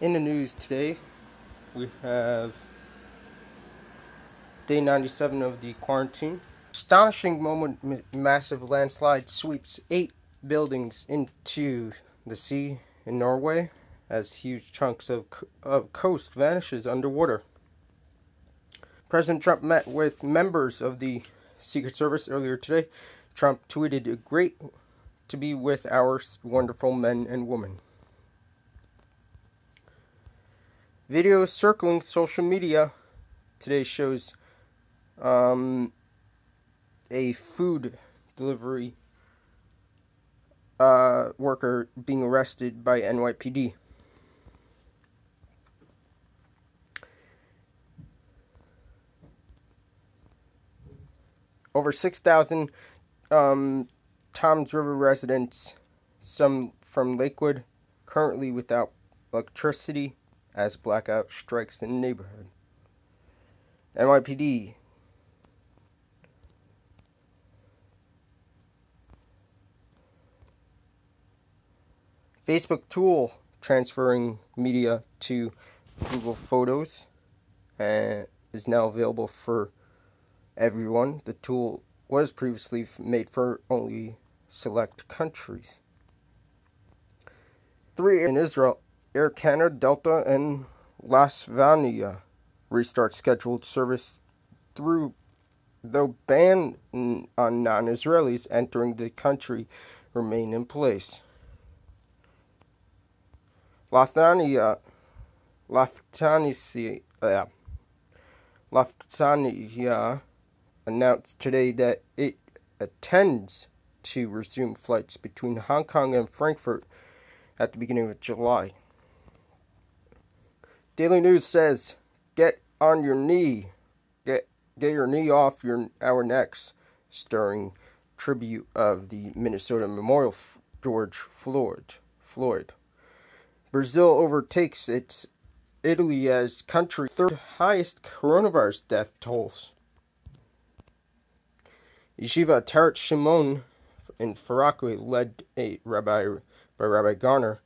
In the news today, we have day 97 of the quarantine. Astonishing moment m- massive landslide sweeps eight buildings into the sea in Norway as huge chunks of, of coast vanishes underwater. President Trump met with members of the Secret Service earlier today. Trump tweeted, Great to be with our wonderful men and women. Videos circling social media today shows um, a food delivery uh, worker being arrested by NYPD. Over 6,000 um, Toms River residents, some from Lakewood, currently without electricity as blackout strikes the neighborhood. NYPD Facebook tool transferring media to Google Photos and is now available for everyone. The tool was previously made for only select countries. Three in Israel Air Canada, Delta, and Lasvania restart scheduled service through, though ban on non Israelis entering the country remain in place. Lufthansa, Lufthansa, uh, announced today that it intends to resume flights between Hong Kong and Frankfurt at the beginning of July. Daily News says, "Get on your knee, get get your knee off your our necks," stirring tribute of the Minnesota Memorial George Floyd. Floyd. Brazil overtakes its Italy as country third highest coronavirus death tolls. Yeshiva Tarat Shimon in Far Rockaway, led a rabbi by Rabbi Garner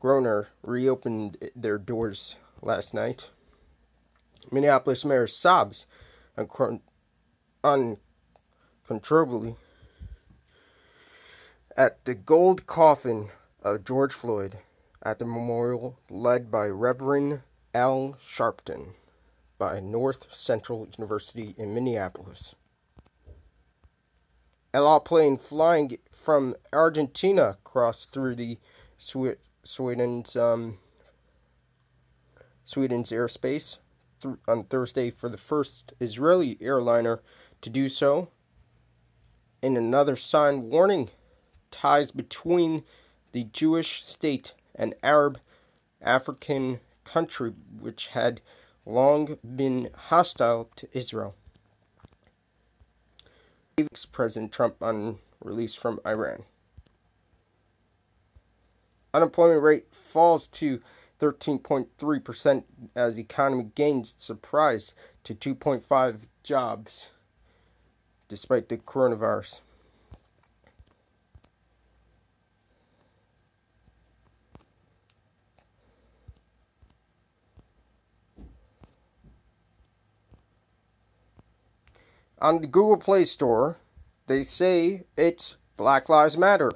Groner reopened their doors last night. Minneapolis Mayor sobs uncontrollably at the gold coffin of George Floyd at the memorial led by Reverend Al Sharpton by North Central University in Minneapolis. El Al plane flying from Argentina crossed through the Sweden's um, Sweden's airspace th- on Thursday for the first Israeli airliner to do so. In another sign warning ties between the Jewish state and Arab African country, which had long been hostile to Israel. President Trump on release from Iran. Unemployment rate falls to 13.3% as the economy gains surprise to 2.5 jobs despite the coronavirus. On the Google Play Store, they say it's Black Lives Matter.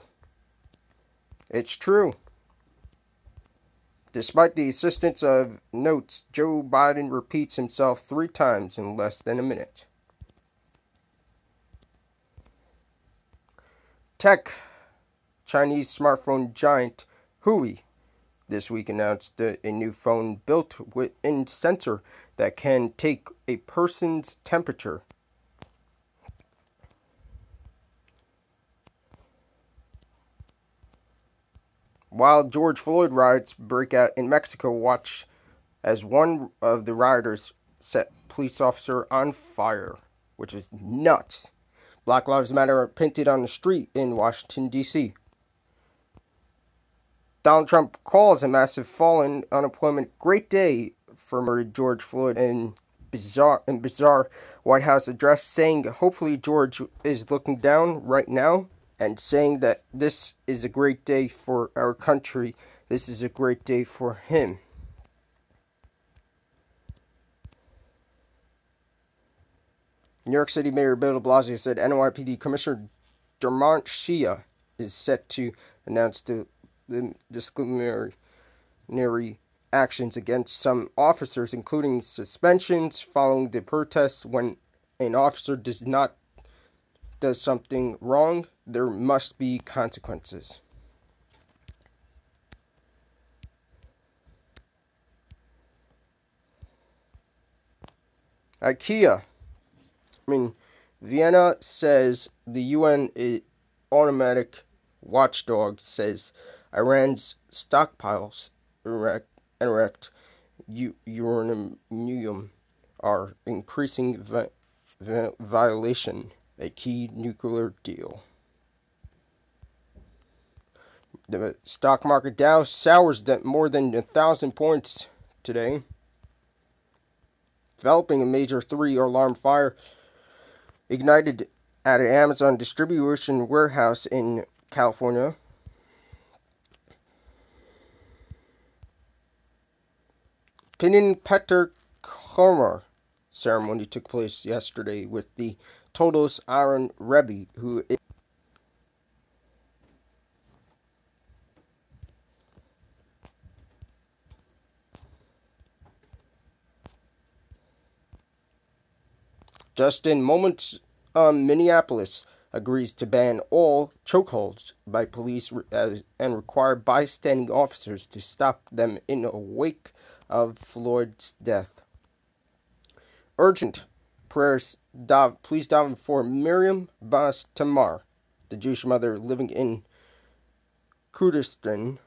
It's true. Despite the assistance of notes, Joe Biden repeats himself three times in less than a minute. Tech Chinese smartphone giant Huawei this week announced a new phone built with a sensor that can take a person's temperature While George Floyd riots break out in Mexico, watch as one of the rioters set police officer on fire, which is nuts. Black Lives Matter are painted on the street in Washington, D.C. Donald Trump calls a massive fall in unemployment great day for murdered George Floyd in bizarre in bizarre White House address, saying hopefully George is looking down right now and saying that this is a great day for our country this is a great day for him. New York City Mayor Bill de Blasio said NYPD Commissioner Dermot Shea is set to announce the, the disciplinary actions against some officers, including suspensions following the protests. When an officer does not does something wrong, there must be consequences. IAEA I mean, Vienna says the UN automatic watchdog says Iran's stockpiles erect, erect uranium are increasing vi- vi- violation a key nuclear deal. The stock market Dow sours more than a thousand points today, developing a major three alarm fire ignited at an Amazon distribution warehouse in California. Pidyon Peter Chamor ceremony took place yesterday with the Toldos Aharon Rebbe, who is Just in moments, um, Minneapolis agrees to ban all chokeholds by police as, and require bystanding officers to stop them in the wake of Floyd's death. Urgent prayers, dav, please daven for Miriam Bas Tamar, the Jewish mother living in Kurdistan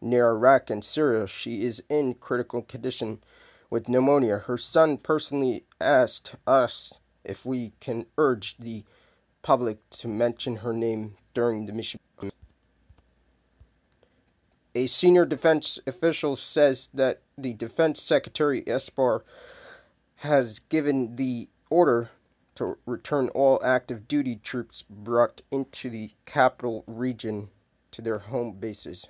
near Iraq and Syria. She is in critical condition with pneumonia. Her son personally asked us if we can urge the public to mention her name during the mission. A senior defense official says that the Defense Secretary Esper has given the order to return all active duty troops brought into the capital region to their home bases.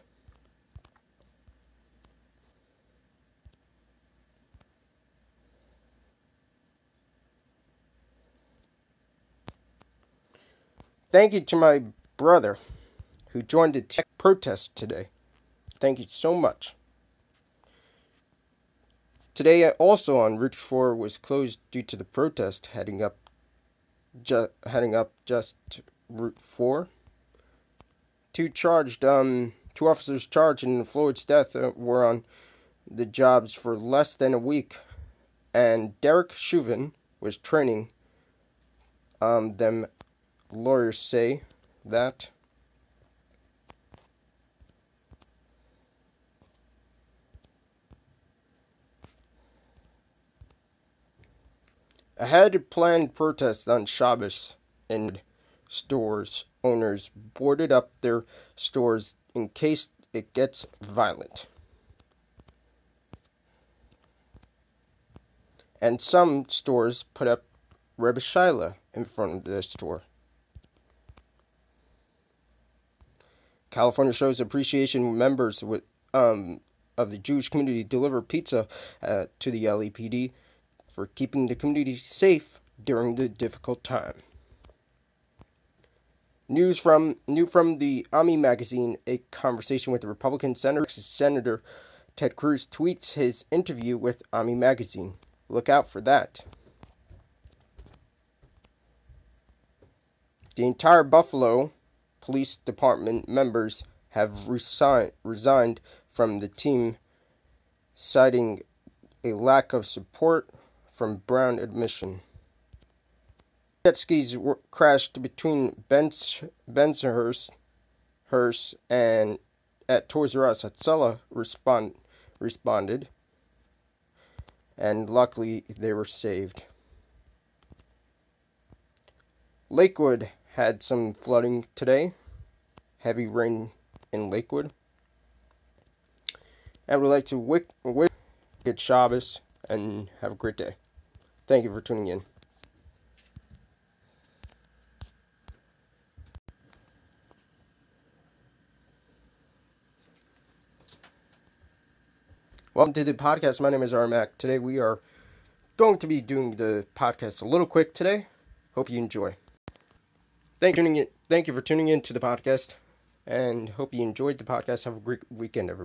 Thank you to my brother who joined the tech protest today. Thank you so much. Today, also on Route 4 was closed due to the protest heading up, ju- heading up just Route 4. Two charged, um, two officers charged in Floyd's death uh, were on the jobs for less than a week, and Derek Chauvin was training um, them lawyers say that Ahead of planned protests on Shabbos and stores owners boarded up their stores in case it gets violent. And some stores put up Rebbe Shaila in front of their store. California shows appreciation members with um, of the Jewish community deliver pizza uh, to the LAPD for keeping the community safe during the difficult time. News from new from the AMI magazine, a conversation with the Republican Senator, Senator Ted Cruz tweets his interview with AMI magazine. Look out for that. The entire Buffalo police department members have resign, resigned from the team, citing a lack of support from Brown admission. Jet skis were crashed between Benz, Bensonhurst and at Toys R Us. Hatzalah respond, responded, and luckily they were saved. Lakewood had some flooding today, heavy rain in Lakewood. I would like to wish, wish good Shabbos and have a great day. Thank you for tuning in. Welcome to the podcast. My name is Aryeh Mack. Today we are going to be doing the podcast a little quick today. Hope you enjoy. Thank you, tuning in, thank you for tuning in to the podcast and hope you enjoyed the podcast. Have a great weekend, everybody.